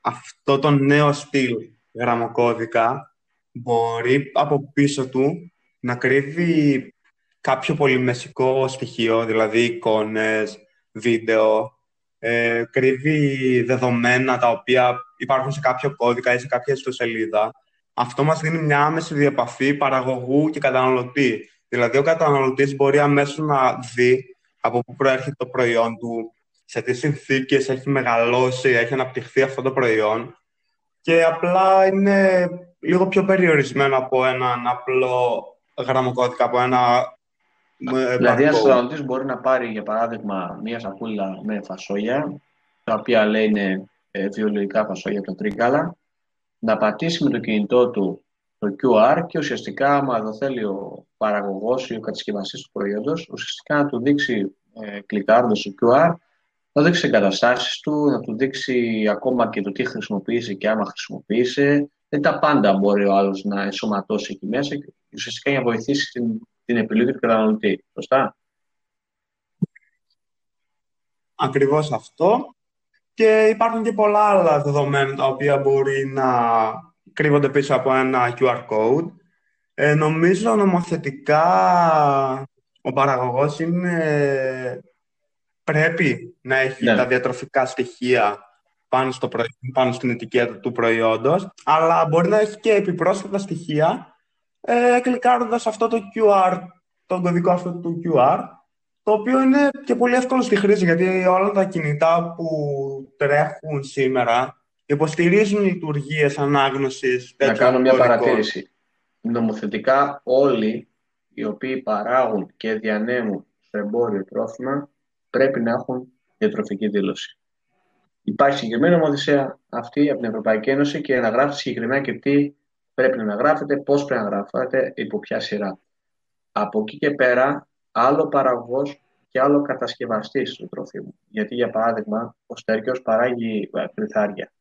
αυτό το νέο στυλ γραμμοκώδικα μπορεί από πίσω του να κρύβει κάποιο πολυμεσικό στοιχείο, δηλαδή εικόνες, βίντεο, ε, κρύβει δεδομένα τα οποία υπάρχουν σε κάποιο κώδικα ή σε κάποια ιστοσελίδα. Αυτό μας δίνει μια άμεση διαπαφή παραγωγού και καταναλωτή. Δηλαδή, ο καταναλωτής μπορεί αμέσως να δει από πού προέρχεται το προϊόν του, σε τι συνθήκες έχει μεγαλώσει, έχει αναπτυχθεί αυτό το προϊόν και απλά είναι λίγο πιο περιορισμένο από έναν απλό γραμμοκώδικα από ένα. Ε, δηλαδή, ένας καταναλωτή μπορεί να πάρει, για παράδειγμα, μία σακούλα με φασόλια, τα οποία λέει είναι ε, βιολογικά φασόλια από το τρίκαλα, να πατήσει με το κινητό του το QR και ουσιαστικά, άμα το θέλει ο παραγωγός ή ο κατασκευαστής του προϊόντος, ουσιαστικά να του δείξει ε, κλικάροντας το QR, να δείξει εγκαταστάσεις του, να του δείξει ακόμα και το τι χρησιμοποίησε και άμα χρησιμοποίησε. Δεν τα πάντα μπορεί ο άλλος να ενσωματώσει εκεί μέσα ουσιαστικά για να βοηθήσει την, την επιλογή του καταναλωτή. Σωστά. Ακριβώς αυτό. Και υπάρχουν και πολλά άλλα δεδομένα τα οποία μπορεί να κρύβονται πίσω από ένα QR code. Ε, νομίζω νομοθετικά ο παραγωγός είναι... πρέπει να έχει ναι. τα διατροφικά στοιχεία πάνω, στο πάνω στην ετικέτα του προϊόντος, αλλά μπορεί να έχει και επιπρόσθετα στοιχεία ε, κλικάροντας αυτό το QR, τον κωδικό αυτό του QR, το οποίο είναι και πολύ εύκολο στη χρήση, γιατί όλα τα κινητά που τρέχουν σήμερα υποστηρίζουν λειτουργίες ανάγνωσης. Να κάνω μια παρατήρηση. Νομοθετικά όλοι οι οποίοι παράγουν και διανέμουν στο εμπόριο τρόφιμα πρέπει να έχουν διατροφική δήλωση. Υπάρχει συγκεκριμένη νομοθεσία αυτή από την Ευρωπαϊκή Ένωση και να γράφει συγκεκριμένα και τι πρέπει να γράφετε, πώς πρέπει να γράφετε, υπό ποια σειρά. Από εκεί και πέρα, άλλο παραγωγός και άλλο κατασκευαστής του τροφίμου. Γιατί, για παράδειγμα, ο Στέρκιος παράγει κρυθάρια.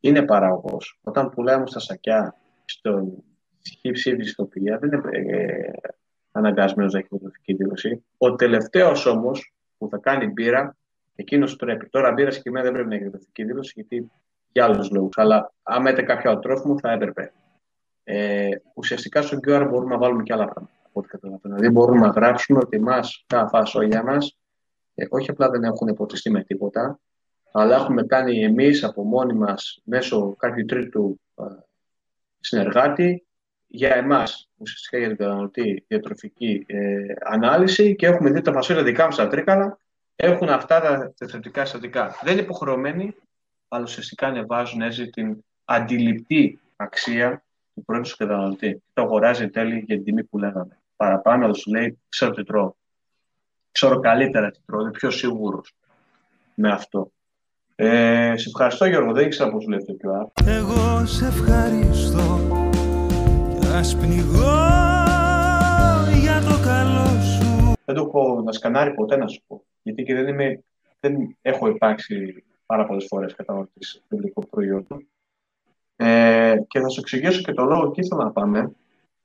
Είναι παραγωγός. Όταν πουλάμε στα σακιά, στο χύψη δυστοπία, δεν είναι ε, αναγκασμένος να έχει τροφική δήλωση. Ο τελευταίος όμως που θα κάνει μπύρα, εκείνος πρέπει. Τώρα, μπύρα συγκεκριμένα δεν πρέπει να έχει τροφική δήλωση, γιατί για άλλους λόγους. Αλλά άμα είτε κάποιο τρόφιμο, θα έπρεπε. Ε, ουσιαστικά στο QR μπορούμε να βάλουμε και άλλα πράγματα. Από ό,τι καταλαβαίνω. Δηλαδή μπορούμε να γράψουμε ότι εμάς τα φασόλια μα ε, όχι απλά δεν έχουν υποτιστεί με τίποτα, αλλά έχουμε κάνει εμείς από μόνοι μας μέσω κάποιου τρίτου ε, συνεργάτη για εμάς, ουσιαστικά για την καταναλωτή διατροφική ε, ανάλυση και έχουμε δει τα φασόλια δικά μας στα τρίκαλα έχουν αυτά τα θετικά συστατικά. Δεν είναι υποχρεωμένοι, αλλά ουσιαστικά ανεβάζουν έτσι την αντιληπτή αξία του πρώτου του καταναλωτή. Το αγοράζει τέλει για την τιμή που λέγαμε. Παραπάνω του λέει, ξέρω τι τρώω. Ξέρω καλύτερα τι τρώω, είμαι πιο σίγουρος με αυτό. Ε, σε ευχαριστώ Γιώργο, δεν ήξερα πώς δουλεύει το QR. Εγώ σε ευχαριστώ και ας πνιγώ για το καλό σου. Δεν το έχω να σκανάρει ποτέ να σου πω. Γιατί και δεν, είμαι, δεν έχω υπάρξει πάρα πολλές φορές καταναλωτής βιβλικού προϊόντων. Ε, και θα σου εξηγήσω και το λόγο και ήθελα να πάμε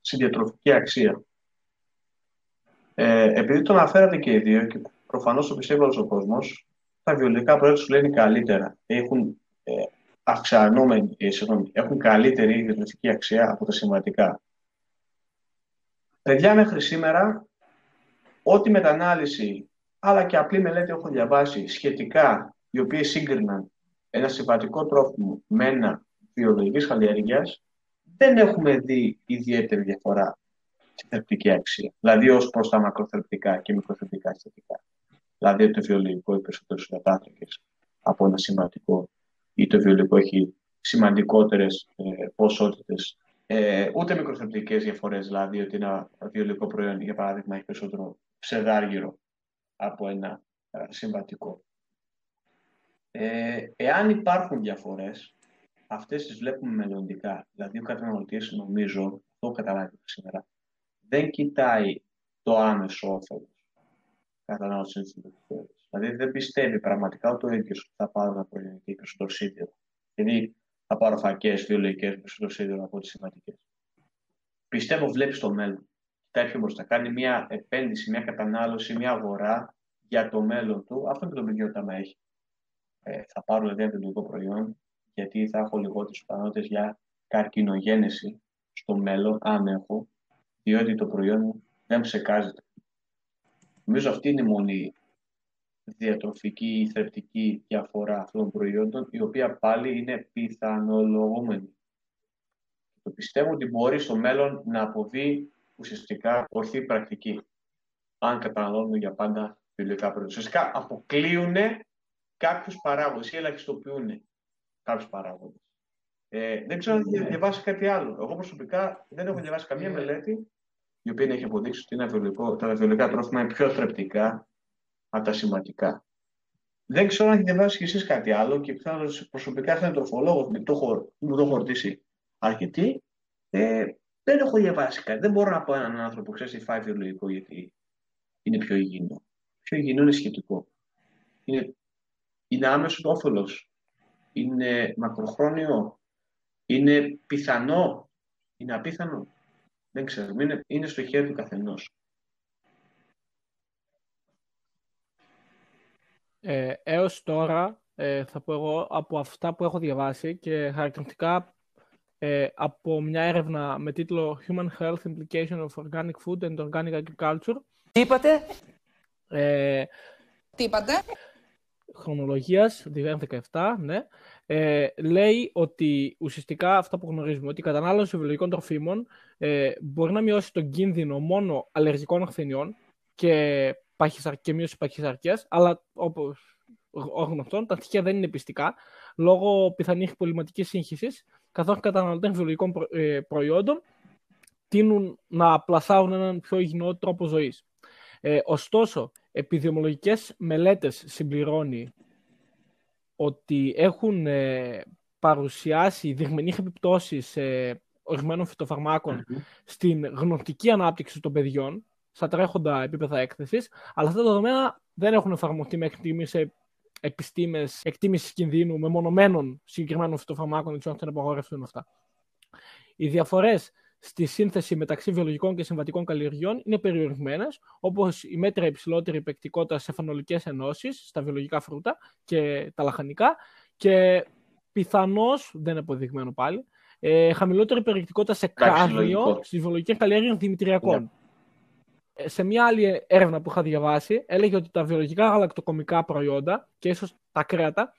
στη διατροφική αξία. Ε, επειδή το αναφέρατε και οι δύο και προφανώς το πιστεύω όλος ο κόσμος, τα βιολογικά προϊόντα σου λένε καλύτερα. Έχουν ε, αυξανόμενη, ε, έχουν καλύτερη διατροφική αξία από τα συμβατικά. Παιδιά, μέχρι σήμερα, ό,τι μετανάλυση αλλά και απλή μελέτη έχω διαβάσει σχετικά, οι οποίες σύγκριναν ένα συμβατικό τρόφιμο με ένα βιολογικής καλλιέργειας, δεν έχουμε δει ιδιαίτερη διαφορά στη θρεπτική αξία. Δηλαδή ως προς τα μακροθρεπτικά και μικροθρεπτικά συστατικά. Δηλαδή ότι το βιολογικό έχει περισσότερους υδατάνθρακες από ένα συμβατικό ή το βιολογικό έχει σημαντικότερες ε, ποσότητες ε, ούτε μικροθρεπτικές διαφορές, δηλαδή ότι ένα βιολογικό προϊόν, για παράδειγμα, έχει περισσότερο ψευδάργυρο από ένα ε, συμβατικό. Ε, εάν υπάρχουν διαφορές, αυτές τις βλέπουμε μελλοντικά. Δηλαδή, ο καταναλωτής, νομίζω, το καταλάβει σήμερα, δεν κοιτάει το άμεσο όφελο κατανάλωση τη Δηλαδή, δεν πιστεύει πραγματικά ότι ο ίδιος θα πάρει ένα προϊόν και περισσότερο σίδηρο. Δηλαδή, θα πάρω φακές βιολογικέ περισσότερο σίδηρο από τις σημαντικές. Πιστεύω, βλέπεις το μέλλον. Κοιτάει πιο μπροστά. Κάνει μια επένδυση, μια κατανάλωση, μια αγορά για το μέλλον του. Αυτό και το παιδί όταν έχει. Ε, θα πάρω δηλαδή ένα βιολογικό προϊόν, γιατί θα έχω λιγότερες πιθανότητες για καρκινογένεση στο μέλλον, αν έχω, διότι το προϊόν μου δεν ψεκάζεται. Νομίζω αυτή είναι η μόνη διατροφική ή θρεπτική διαφορά αυτών των προϊόντων, η οποία πάλι είναι πιθανολογούμενη. Το πιστεύω ότι μπορεί στο μέλλον να αποβεί ουσιαστικά ορθή πρακτική, αν καταναλώνουμε για πάντα βιολογικά προϊόντα. Ουσιαστικά αποκλείουν κάποιους παράγοντες ή ελαχιστοποιούν κάποιους παράγοντες. Ε, δεν ξέρω αν έχεις διαβάσει κάτι άλλο. Εγώ προσωπικά δεν έχω διαβάσει καμία μελέτη η οποία έχει αποδείξει ότι είναι τα βιολογικά τρόφιμα είναι πιο θρεπτικά από τα σημαντικά. Δεν ξέρω αν έχετε διαβάσει κι εσείς κάτι άλλο και πιθανόν προσωπικά σαν τροφολόγο μου το έχω, μου το έχω ρωτήσει αρκετοί. Ε, δεν έχω διαβάσει κάτι. Δεν μπορώ να πω έναν άνθρωπο που ξέρεις τι φάει βιολογικό γιατί είναι πιο υγιεινό. Πιο υγιεινό είναι σχετικό. Είναι, είναι άμεσο το όφελος. Είναι μακροχρόνιο. Είναι πιθανό. Είναι απίθανο. Δεν ξέρω. Είναι, είναι στο χέρι του καθενός. Ε, έως τώρα, ε, θα πω εγώ, από αυτά που έχω διαβάσει και χαρακτηριστικά ε, από μια έρευνα με τίτλο Human Health Implication of Organic Food and Organic Agriculture. Τι είπατε; Ε, Τι είπατε; Χρονολογίας, 2017, ναι. Ε, λέει ότι ουσιαστικά αυτά που γνωρίζουμε, ότι η κατανάλωση βιολογικών τροφίμων ε, μπορεί να μειώσει τον κίνδυνο μόνο αλλεργικών ασθενειών και και μείωση παχυσαρκίας, αλλά όπως γνωστόν, τα στοιχεία δεν είναι πιστικά λόγω πιθανής πολυματικής σύγχυσης, καθώς οι καταναλωτές βιολογικών ε, προϊόντων τείνουν να πλασάρουν έναν πιο υγιεινό τρόπο ζωής. Ε, ωστόσο, επιδημιολογικές μελέτες συμπληρώνει ότι έχουν ε, παρουσιάσει διγμενείς επιπτώσεις ε, ορισμένων στην γνωστική ανάπτυξη των παιδιών στα τρέχοντα επίπεδα έκθεσης, αλλά αυτά τα δεδομένα δεν έχουν εφαρμοστεί μέχρι στιγμή σε επιστήμες εκτίμησης κινδύνου μεμονωμένων συγκεκριμένων φυτοφαρμάκων, έτσι ώστε να απαγορευτούν αυτά. Οι διαφορές στη σύνθεση μεταξύ βιολογικών και συμβατικών καλλιεργειών είναι περιορισμένες, όπως η μέτρα υψηλότερη παικτικότητα σε φανολικές ενώσεις στα βιολογικά φρούτα και τα λαχανικά και πιθανώς, δεν είναι αποδειγμένο πάλι, ε, χαμηλότερη περιεκτικότητα σε κάδμιο στις βιολογικές καλλιέργειες δημητριακών. Ναι. Σε μια άλλη έρευνα που είχα διαβάσει, έλεγε ότι τα βιολογικά γαλακτοκομικά προϊόντα και ίσως τα κρεατα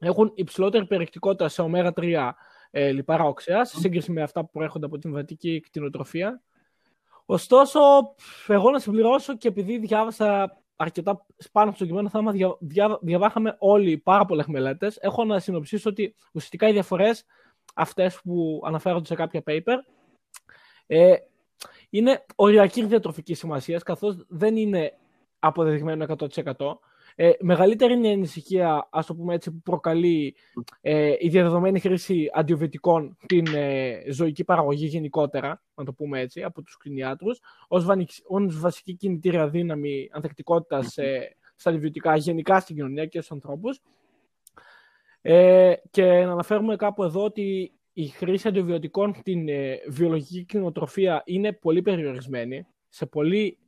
έχουν υψηλότερη περιεκτικότητα σε ω3 ε, λιπαρά οξέα, σε σύγκριση με αυτά που προέρχονται από την βατική κτηνοτροφία. Ωστόσο, εγώ να συμπληρώσω και επειδή διάβασα αρκετά πάνω στο συγκεκριμένο θέμα, δια, δια, διαβάχαμε όλοι πάρα πολλές μελέτες. Έχω να συνοψίσω ότι ουσιαστικά οι διαφορές αυτές που αναφέρονται σε κάποια paper ε, είναι οριακή διατροφική σημασίας, καθώς δεν είναι αποδεδειγμένο 100%. Ε, μεγαλύτερη είναι η ανησυχία, ας το πούμε έτσι, που προκαλεί ε, η διαδεδομένη χρήση αντιοβητικών στην ε, ζωική παραγωγή γενικότερα, να το πούμε έτσι, από τους κτηνιάτρους, ως, ως βασική κινητήρια δύναμη ανθεκτικότητας ε, στα αντιβιωτικά γενικά στην κοινωνία και στους ανθρώπους. Ε, και να αναφέρουμε κάπου εδώ ότι η χρήση αντιβιωτικών στην ε, βιολογική κοινοτροφία είναι πολύ περιορισμένη. Σε πολύ,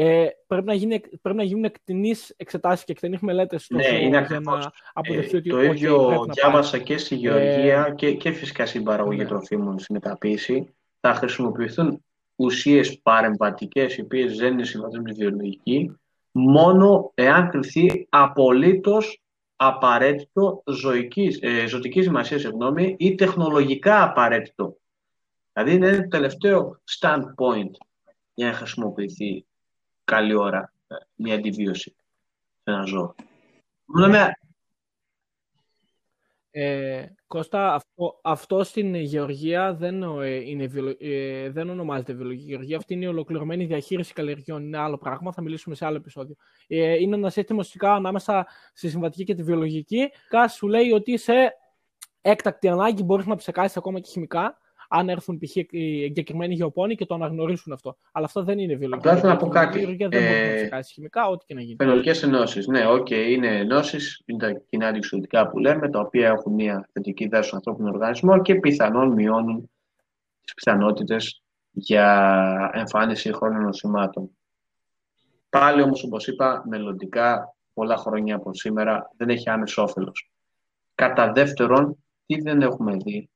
ε, πρέπει, να γίνει, πρέπει να γίνουν εκτενεί εξετάσεις και εκτενείς μελέτες ναι, είναι για να αποδεχθεί ε, ότι Το ίδιο διάβασα και στη γεωργία ε, και, και φυσικά στην παραγωγή ναι. τροφίμων, στη μεταποίηση. Θα χρησιμοποιηθούν ουσίες παρεμβατικές, οι οποίες δεν είναι συμβατές με τη βιολογική, μόνο εάν κριθεί απολύτως απαραίτητο ζωικής, ε, ζωτικής σημασίας συγγνώμη, ή τεχνολογικά απαραίτητο. Δηλαδή είναι το τελευταίο standpoint για να χρησιμοποιηθεί καλή ώρα ε, μια αντιβίωση σε ένα ζώο. Μόνο με- Ε, Κώστα, αυτό, αυτό στην γεωργία δεν, ε, είναι βιολο- ε, δεν ονομάζεται βιολογική γεωργία. Αυτή είναι η ολοκληρωμένη διαχείριση καλλιεργιών. Είναι άλλο πράγμα. Θα μιλήσουμε σε άλλο επεισόδιο. Ε, είναι ένα σύστημα ουσιαστικά ανάμεσα στη συμβατική και τη βιολογική. Κάτι σου λέει ότι σε έκτακτη ανάγκη μπορείς να ψεκάσεις ακόμα και χημικά. Αν έρθουν π.χ. οι εγκεκριμένοι γεωπόνοι και το αναγνωρίσουν αυτό. Αλλά αυτό δεν είναι βιολογική. Απλά θέλω να πω γεωργία. κάτι. Η γεωργία δεν μπορεί να Ε, ψεκάσει χημικά, ό,τι και να γίνει. Φαινολικές ενώσεις. Ναι, οκ, είναι ενώσεις, είναι τα κοινά αντιοξειδωτικά που λέμε, τα οποία έχουν μια θετική δράση στον ανθρώπινο οργανισμό και πιθανόν μειώνουν τις πιθανότητες για εμφάνιση χρόνων νοσημάτων. Πάλι όμως, όπως είπα, μελλοντικά, πολλά χρόνια από σήμερα, δεν έχει άμεσο όφελος. Κατά δεύτερον, τι δεν έχουμε δει.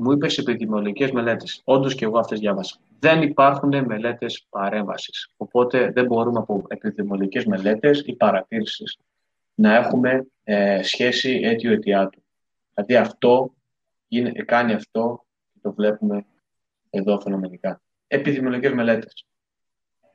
Μου είπες επιδημιολογικέ μελέτες. Όντως και εγώ αυτές διάβασα. Δεν υπάρχουν μελέτες παρέμβασης. Οπότε δεν μπορούμε από επιδημιολογικέ μελέτες ή παρατήρησης να έχουμε ε, σχέση αίτιο-αιτιάτου. Δηλαδή αυτό είναι, κάνει αυτό και το βλέπουμε εδώ φαινομενικά. Επιδημιολογικές μελέτες.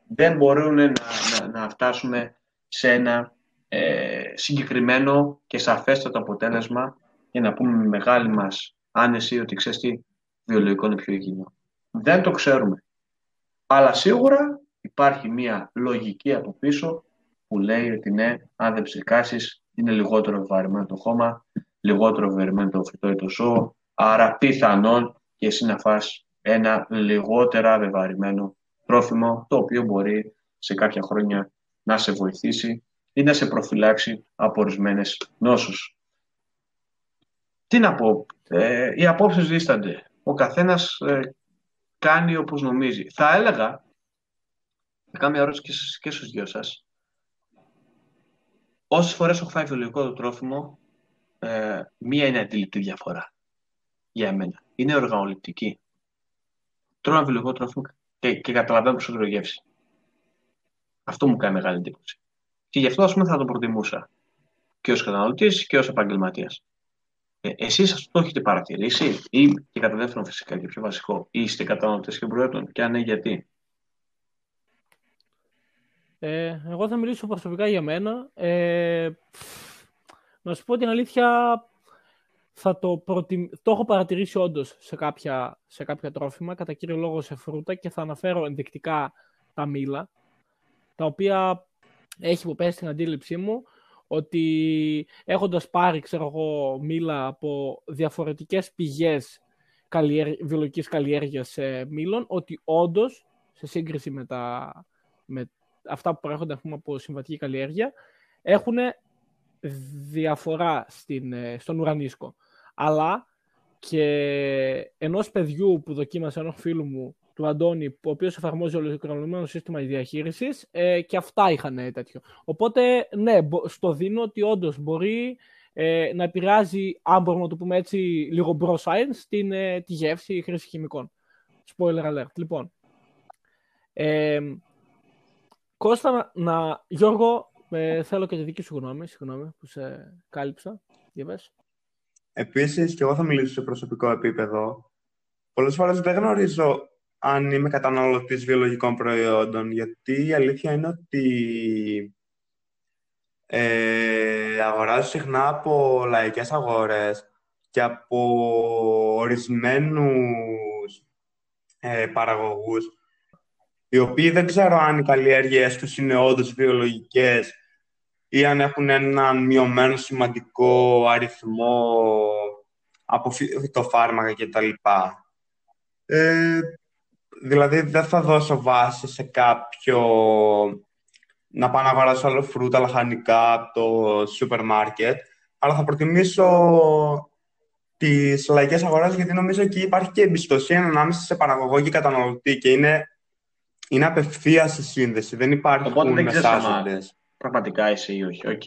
Δεν μπορούν να, να, να φτάσουμε σε ένα ε, συγκεκριμένο και σαφέστατο αποτέλεσμα για να πούμε με μεγάλη μας άνεση ότι ξέρεις τι βιολογικό είναι πιο υγιεινό. Δεν το ξέρουμε. Αλλά σίγουρα υπάρχει μια λογική από πίσω που λέει ότι ναι, αν δεν ψεκάσεις είναι λιγότερο βεβαρημένο το χώμα, λιγότερο βεβαρημένο το φυτό ή το ζώο, άρα πιθανόν και εσύ να φας ένα λιγότερα βεβαρημένο τρόφιμο, το οποίο μπορεί σε κάποια χρόνια να σε βοηθήσει ή να σε προφυλάξει από ορισμένες νόσους. Τι να πω, ε, οι απόψεις δίστανται. Ο καθένας ε, κάνει όπως νομίζει. Θα έλεγα, θα κάνω μια ερώτηση και, στους- και στους δυο σας, όσες φορές έχω φάει βιολογικό το τρόφιμο, ε, μία είναι αντιληπτή διαφορά για εμένα. Είναι οργανοληπτική. Τρώω ένα βιολογικό τρόφιμο και, και καταλαβαίνω περισσότερο γεύση. Αυτό μου κάνει μεγάλη εντύπωση. Και γι' αυτό ας πούμε θα το προτιμούσα και ως καταναλωτής και ως επαγγελματίας. Ε, εσείς αυτό το έχετε παρατηρήσει ή και κατά δεύτερον φυσικά και πιο βασικό, είστε καταναλωτές και προϊόντων και αν ναι γιατί; Ε, εγώ θα μιλήσω προσωπικά για μένα. Ε, πφ, να σου πω την αλήθεια, θα το, προτιμ... το έχω παρατηρήσει όντως σε κάποια, σε κάποια τρόφιμα, κατά κύριο λόγο σε φρούτα και θα αναφέρω ενδεικτικά τα μήλα, τα οποία έχει υποπέσει στην αντίληψή μου ότι έχοντας πάρει, ξέρω εγώ, μήλα από διαφορετικές πηγές καλλιέργ... βιολογικής καλλιέργειας ε, μήλων, ότι όντως, σε σύγκριση με, τα... με αυτά που προέρχονται ας πούμε, από συμβατική καλλιέργεια, έχουν διαφορά στην, ε, στον ουρανίσκο. Αλλά και ενός παιδιού που δοκίμασε ενός φίλου μου, του Αντώνη, ο οποίος εφαρμόζει ολοκληρωμένο σύστημα διαχείρισης, ε, και αυτά είχαν ε, τέτοιο. Οπότε, ναι, μπο- στο δίνω ότι όντως μπορεί ε, να επηρεάζει, αν μπορούμε να το πούμε έτσι, λίγο bro science, την, ε, τη γεύση χρήση χημικών. Spoiler alert. Λοιπόν, ε, Κώστα, να, να- Γιώργο, ε, θέλω και τη δική σου γνώμη, συγγνώμη που σε κάλυψα. Για πες. Επίσης, και εγώ θα μιλήσω σε προσωπικό επίπεδο. Πολλές φορές δεν γνωρίζω αν είμαι καταναλωτής βιολογικών προϊόντων, γιατί η αλήθεια είναι ότι ε, αγοράζω συχνά από λαϊκές αγορές και από ορισμένους ε, παραγωγούς, οι οποίοι δεν ξέρω αν οι καλλιέργειές τους είναι όντως βιολογικές ή αν έχουν έναν μειωμένο σημαντικό αριθμό από φυ- φυτοφάρμακα κτλ. Ε, δηλαδή δεν θα δώσω βάση σε κάποιο να πάω να αγοράσω άλλο φρούτα, λαχανικά από το σούπερ μάρκετ, αλλά θα προτιμήσω τις λαϊκές αγορές γιατί νομίζω εκεί υπάρχει και εμπιστοσύνη ανάμεσα σε παραγωγό και καταναλωτή και είναι, είναι απευθείας η σύνδεση, δεν υπάρχουν Οπότε δεν ξέρεις άμα- μεσάζοντες. Πραγματικά είσαι ή όχι. Οκ.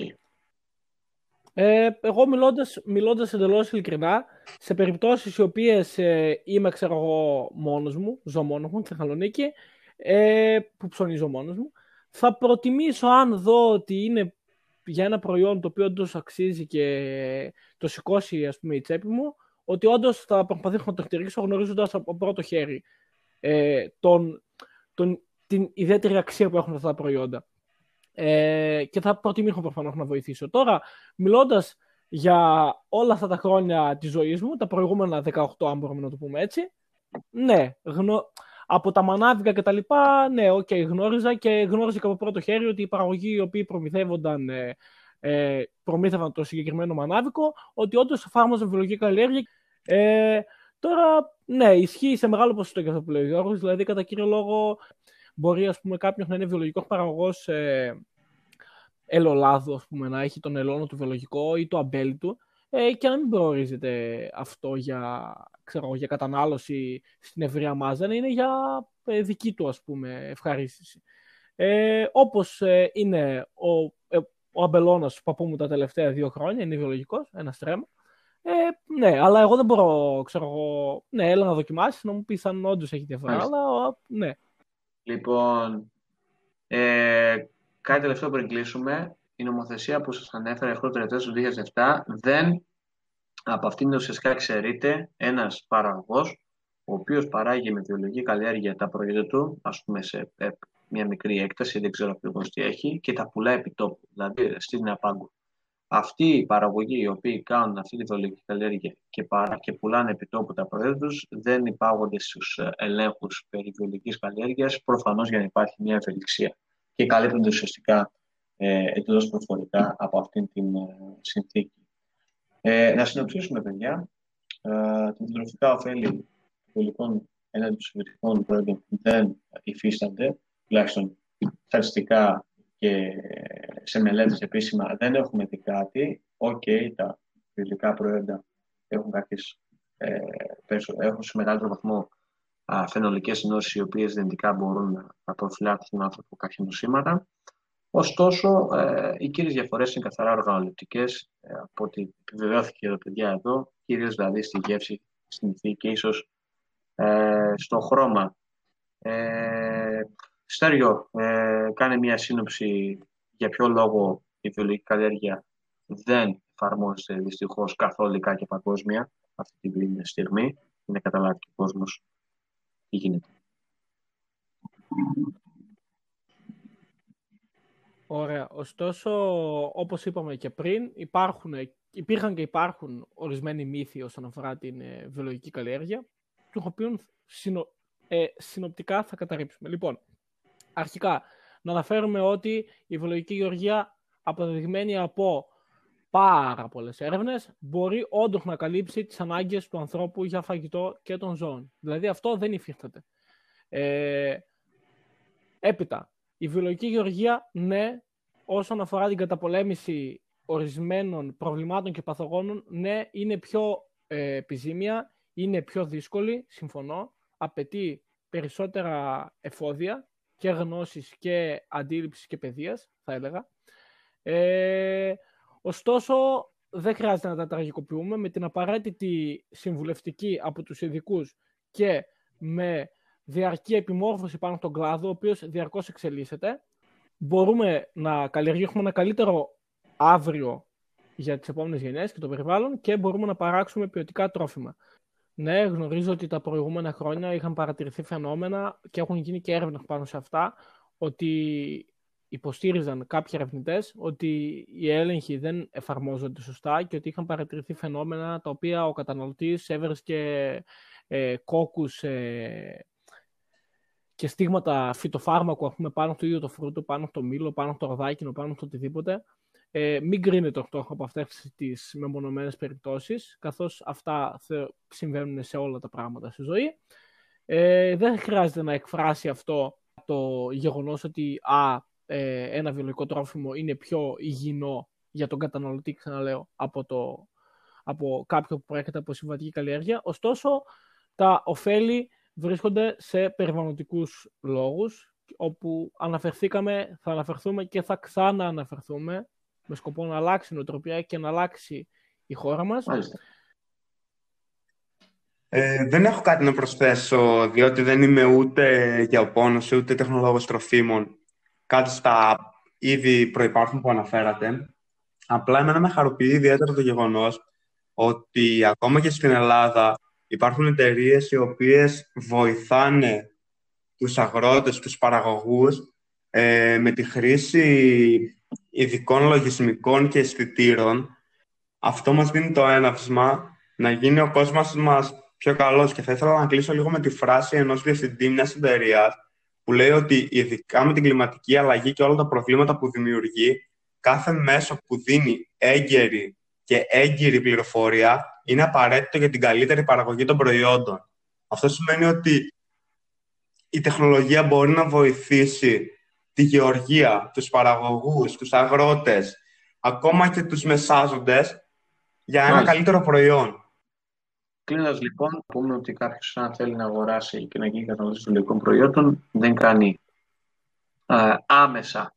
Ε, εγώ μιλώντας, μιλώντας εντελώς ειλικρινά, σε περιπτώσεις οι οποίες ε, είμαι, ξέρω εγώ, μόνος μου, ζω μόνος μου, στη Θεσσαλονίκη, ε, που ψωνίζω μόνος μου, θα προτιμήσω αν δω ότι είναι για ένα προϊόν το οποίο όντως αξίζει και το σηκώσει ας πούμε, η τσέπη μου, ότι όντως θα προσπαθήσω να το χτυπήσω γνωρίζοντας από πρώτο χέρι ε, τον, τον, την ιδιαίτερη αξία που έχουν αυτά τα προϊόντα. Ε, και θα προτιμήσω προφανώς να βοηθήσω. Τώρα, μιλώντας για όλα αυτά τα χρόνια της ζωής μου, τα προηγούμενα 18, αν μπορούμε να το πούμε έτσι, ναι, γνω... από τα μανάβικα και τα λοιπά, ναι, OK, okay, γνώριζα και γνώριζα και από πρώτο χέρι ότι οι παραγωγοί οι οποίοι προμηθεύονταν ε, ε, προμήθευαν το συγκεκριμένο μανάβικο, ότι όντως εφάρμοζαν βιολογική καλλιέργεια. Ε, τώρα, ναι, ισχύει σε μεγάλο ποσοστό και αυτό που λέει ο Γιώργος, δηλαδή κατά κύριο λόγο μπορεί ας πούμε, κάποιος να είναι βιολογικός παραγωγός ε, ελαιολάδου, ας πούμε, να έχει τον ελαιώνα του βιολογικό ή το αμπέλι του ε, και να μην προορίζεται αυτό για, ξέρω, για κατανάλωση στην ευρεία μάζα, να είναι για ε, δική του ας πούμε, ευχαρίστηση. Ε, όπως ε, είναι ο, ε, ο αμπελώνας του παππού μου τα τελευταία δύο χρόνια, είναι βιολογικός, ένας στρέμμα. Ε, ναι, αλλά εγώ δεν μπορώ, ξέρω εγώ, ναι, έλα να δοκιμάσεις, να μου πεις αν όντως έχει διαφορά, αλλά ναι. Λοιπόν, ε, κάτι τελευταίο πριν κλείσουμε. Η νομοθεσία που σας ανέφερα αυτό το του 2007 δεν από αυτήν ουσιαστικά εξαιρείται ένας παραγωγός ο οποίος παράγει με βιολογική καλλιέργεια τα προϊόντα του, ας πούμε σε ε, μια μικρή έκταση, δεν ξέρω ακριβώς τι έχει, και τα πουλάει επί τόπου, δηλαδή στην Νεαπάγκο. Αυτοί οι παραγωγοί οι οποίοι κάνουν αυτή τη βιολογική καλλιέργεια και, παρά, και πουλάνε επί τόπου τα προϊόντα τους, δεν υπάγονται στους ε, ελέγχους περί βιολογικής καλλιέργειας, προφανώς για να υπάρχει μια ευελιξία. Και καλύπτονται ουσιαστικά ε, εντελώς προφορικά από αυτήν την ε, συνθήκη. Ε, να συνοψίσουμε, παιδιά, ε, τα διατροφικά οφέλη βιολογικών έναντι των συμβατικών προϊόντων δεν υφίστανται, τουλάχιστον στατιστικά και σε μελέτες επίσημα δεν έχουμε δει κάτι. OK, okay, τα βιολογικά προϊόντα έχουν, κάποιες, ε, έχουν σε μεγαλύτερο βαθμό α, φαινολικές ενώσεις οι οποίες δυνητικά μπορούν να, να προφυλάξουν τον άνθρωπο κάποια νοσήματα. Ωστόσο, ε, οι κύριες διαφορές είναι καθαρά οργανοληπτικές, ε, από ό,τι επιβεβαιώθηκε εδώ παιδιά εδώ, κυρίως δηλαδή στη γεύση, στην ηθή και ίσως ε, στο χρώμα. Ε, Στέργιο, ε, κάνε μια σύνοψη για ποιο λόγο η βιολογική καλλιέργεια δεν εφαρμόζεται δυστυχώς καθολικά και παγκόσμια αυτή την στιγμή. Είναι καταλάβει και ο κόσμος τι γίνεται. Ωραία. Ωστόσο, όπως είπαμε και πριν, υπάρχουν, υπήρχαν και υπάρχουν ορισμένοι μύθοι όσον αφορά την ε, βιολογική καλλιέργεια, του οποίου συνο, ε, συνοπτικά θα καταρρύψουμε. Λοιπόν, αρχικά, να αναφέρουμε ότι η βιολογική γεωργία αποδεδειγμένη από πάρα πολλές έρευνες μπορεί όντως να καλύψει τις ανάγκες του ανθρώπου για φαγητό και των ζώων. Δηλαδή αυτό δεν υφίσταται. Ε, έπειτα, η βιολογική γεωργία, ναι, όσον αφορά την καταπολέμηση ορισμένων προβλημάτων και παθογόνων, ναι, είναι πιο ε, επιζήμια, είναι πιο δύσκολη, συμφωνώ, απαιτεί περισσότερα εφόδια και γνώσης και αντίληψης και παιδείας, θα έλεγα. Ε, ωστόσο, δεν χρειάζεται να τα τραγικοποιούμε με την απαραίτητη συμβουλευτική από τους ειδικούς και με διαρκή επιμόρφωση πάνω στον κλάδο, ο οποίος διαρκώς εξελίσσεται. Μπορούμε να καλλιεργήσουμε ένα καλύτερο αύριο για τις επόμενες γενιές και το περιβάλλον και μπορούμε να παράξουμε ποιοτικά τρόφιμα. Ναι, γνωρίζω ότι τα προηγούμενα χρόνια είχαν παρατηρηθεί φαινόμενα και έχουν γίνει και έρευνα πάνω σε αυτά, ότι υποστήριζαν κάποιοι ερευνητές ότι οι έλεγχοι δεν εφαρμόζονται σωστά και ότι είχαν παρατηρηθεί φαινόμενα τα οποία ο καταναλωτής έβρισκε ε, κόκκους ε, και στίγματα φυτοφάρμακου πούμε, πάνω στο ίδιο το φρούτο, πάνω στο μήλο, πάνω στο ροδάκινο, πάνω στο οτιδήποτε ε, μην κρίνετε αυτό από αυτές τις μεμονωμένες περιπτώσεις, καθώς αυτά συμβαίνουν σε όλα τα πράγματα στη ζωή. Ε, δεν χρειάζεται να εκφράσει αυτό το γεγονός ότι α, ε, ένα βιολογικό τρόφιμο είναι πιο υγιεινό για τον καταναλωτή, ξαναλέω, από, το, από κάποιο που προέρχεται από συμβατική καλλιέργεια. Ωστόσο, τα ωφέλη βρίσκονται σε περιβαλλοντικούς λόγους, όπου αναφερθήκαμε, θα αναφερθούμε και θα ξανααναφερθούμε με σκοπό να αλλάξει η νοοτροπία και να αλλάξει η χώρα μας. Ε, δεν έχω κάτι να προσθέσω, διότι δεν είμαι ούτε γεωπόνος, ούτε τεχνολόγος τροφίμων. Κάτι στα ήδη προϋπάρχουν που αναφέρατε. Απλά εμένα με χαροποιεί ιδιαίτερα το γεγονός ότι ακόμα και στην Ελλάδα υπάρχουν εταιρείες οι οποίες βοηθάνε τους αγρότες, τους παραγωγούς ε, με τη χρήση ειδικών λογισμικών και αισθητήρων. Αυτό μας δίνει το έναυσμα να γίνει ο κόσμος μας πιο καλός. Και θα ήθελα να κλείσω λίγο με τη φράση ενός διευθυντή μιας εταιρείας που λέει ότι ειδικά με την κλιματική αλλαγή και όλα τα προβλήματα που δημιουργεί, κάθε μέσο που δίνει έγκαιρη και έγκυρη πληροφορία είναι απαραίτητο για την καλύτερη παραγωγή των προϊόντων. Αυτό σημαίνει ότι η τεχνολογία μπορεί να βοηθήσει τη γεωργία, τους παραγωγούς, τους αγρότες, ακόμα και τους μεσάζοντες για ένα καλύτερο προϊόν. Κλείνοντας λοιπόν, να πούμε ότι κάποιος, αν θέλει να αγοράσει και να γίνει καταναλωτή βιολογικών προϊόντων, δεν κάνει άμεσα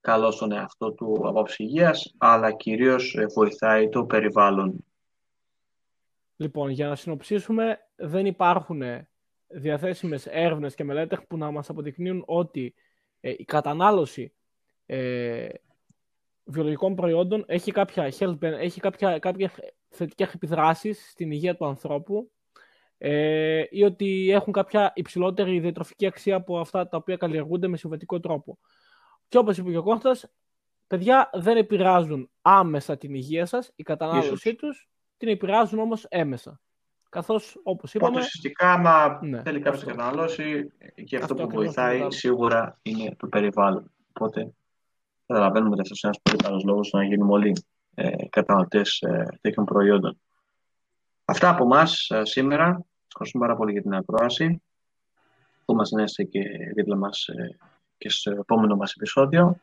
καλό στον εαυτό του από υγείας, αλλά κυρίως ε, βοηθάει το περιβάλλον. Λοιπόν, για να συνοψίσουμε, δεν υπάρχουν διαθέσιμες έρευνες και μελέτες που να μας αποδεικνύουν ότι ε, η κατανάλωση ε, βιολογικών προϊόντων έχει κάποια, health, έχει κάποια, κάποια θετικές επιδράσεις στην υγεία του ανθρώπου ε, ή ότι έχουν κάποια υψηλότερη διατροφική αξία από αυτά τα οποία καλλιεργούνται με συμβατικό τρόπο. Και όπως είπε και ο Κώστας, παιδιά δεν επηρεάζουν άμεσα την υγεία σας, η κατανάλωσή τους, την επηρεάζουν όμως έμεσα. Καθώς, όπως είπαμε. Οπότε ουσιαστικά, άμα ναι, θέλει κάποιος να καταναλώσει, και αυτό, αυτό που βοηθάει σίγουρα είναι το περιβάλλον. Οπότε καταλαβαίνουμε ότι αυτός είναι ένας πολύ καλός λόγος να γίνουμε όλοι ε, καταναλωτές ε, τέτοιων προϊόντων. Αυτά από εμά ε, σήμερα. Ευχαριστούμε πάρα πολύ για την ακρόαση. Που μας να είστε και δίπλα μας ε, και στο επόμενο μας επεισόδιο.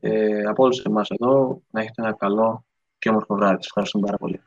Ε, από όλους εμάς εδώ, να έχετε ένα καλό και όμορφο βράδυ. Ευχαριστούμε πάρα πολύ.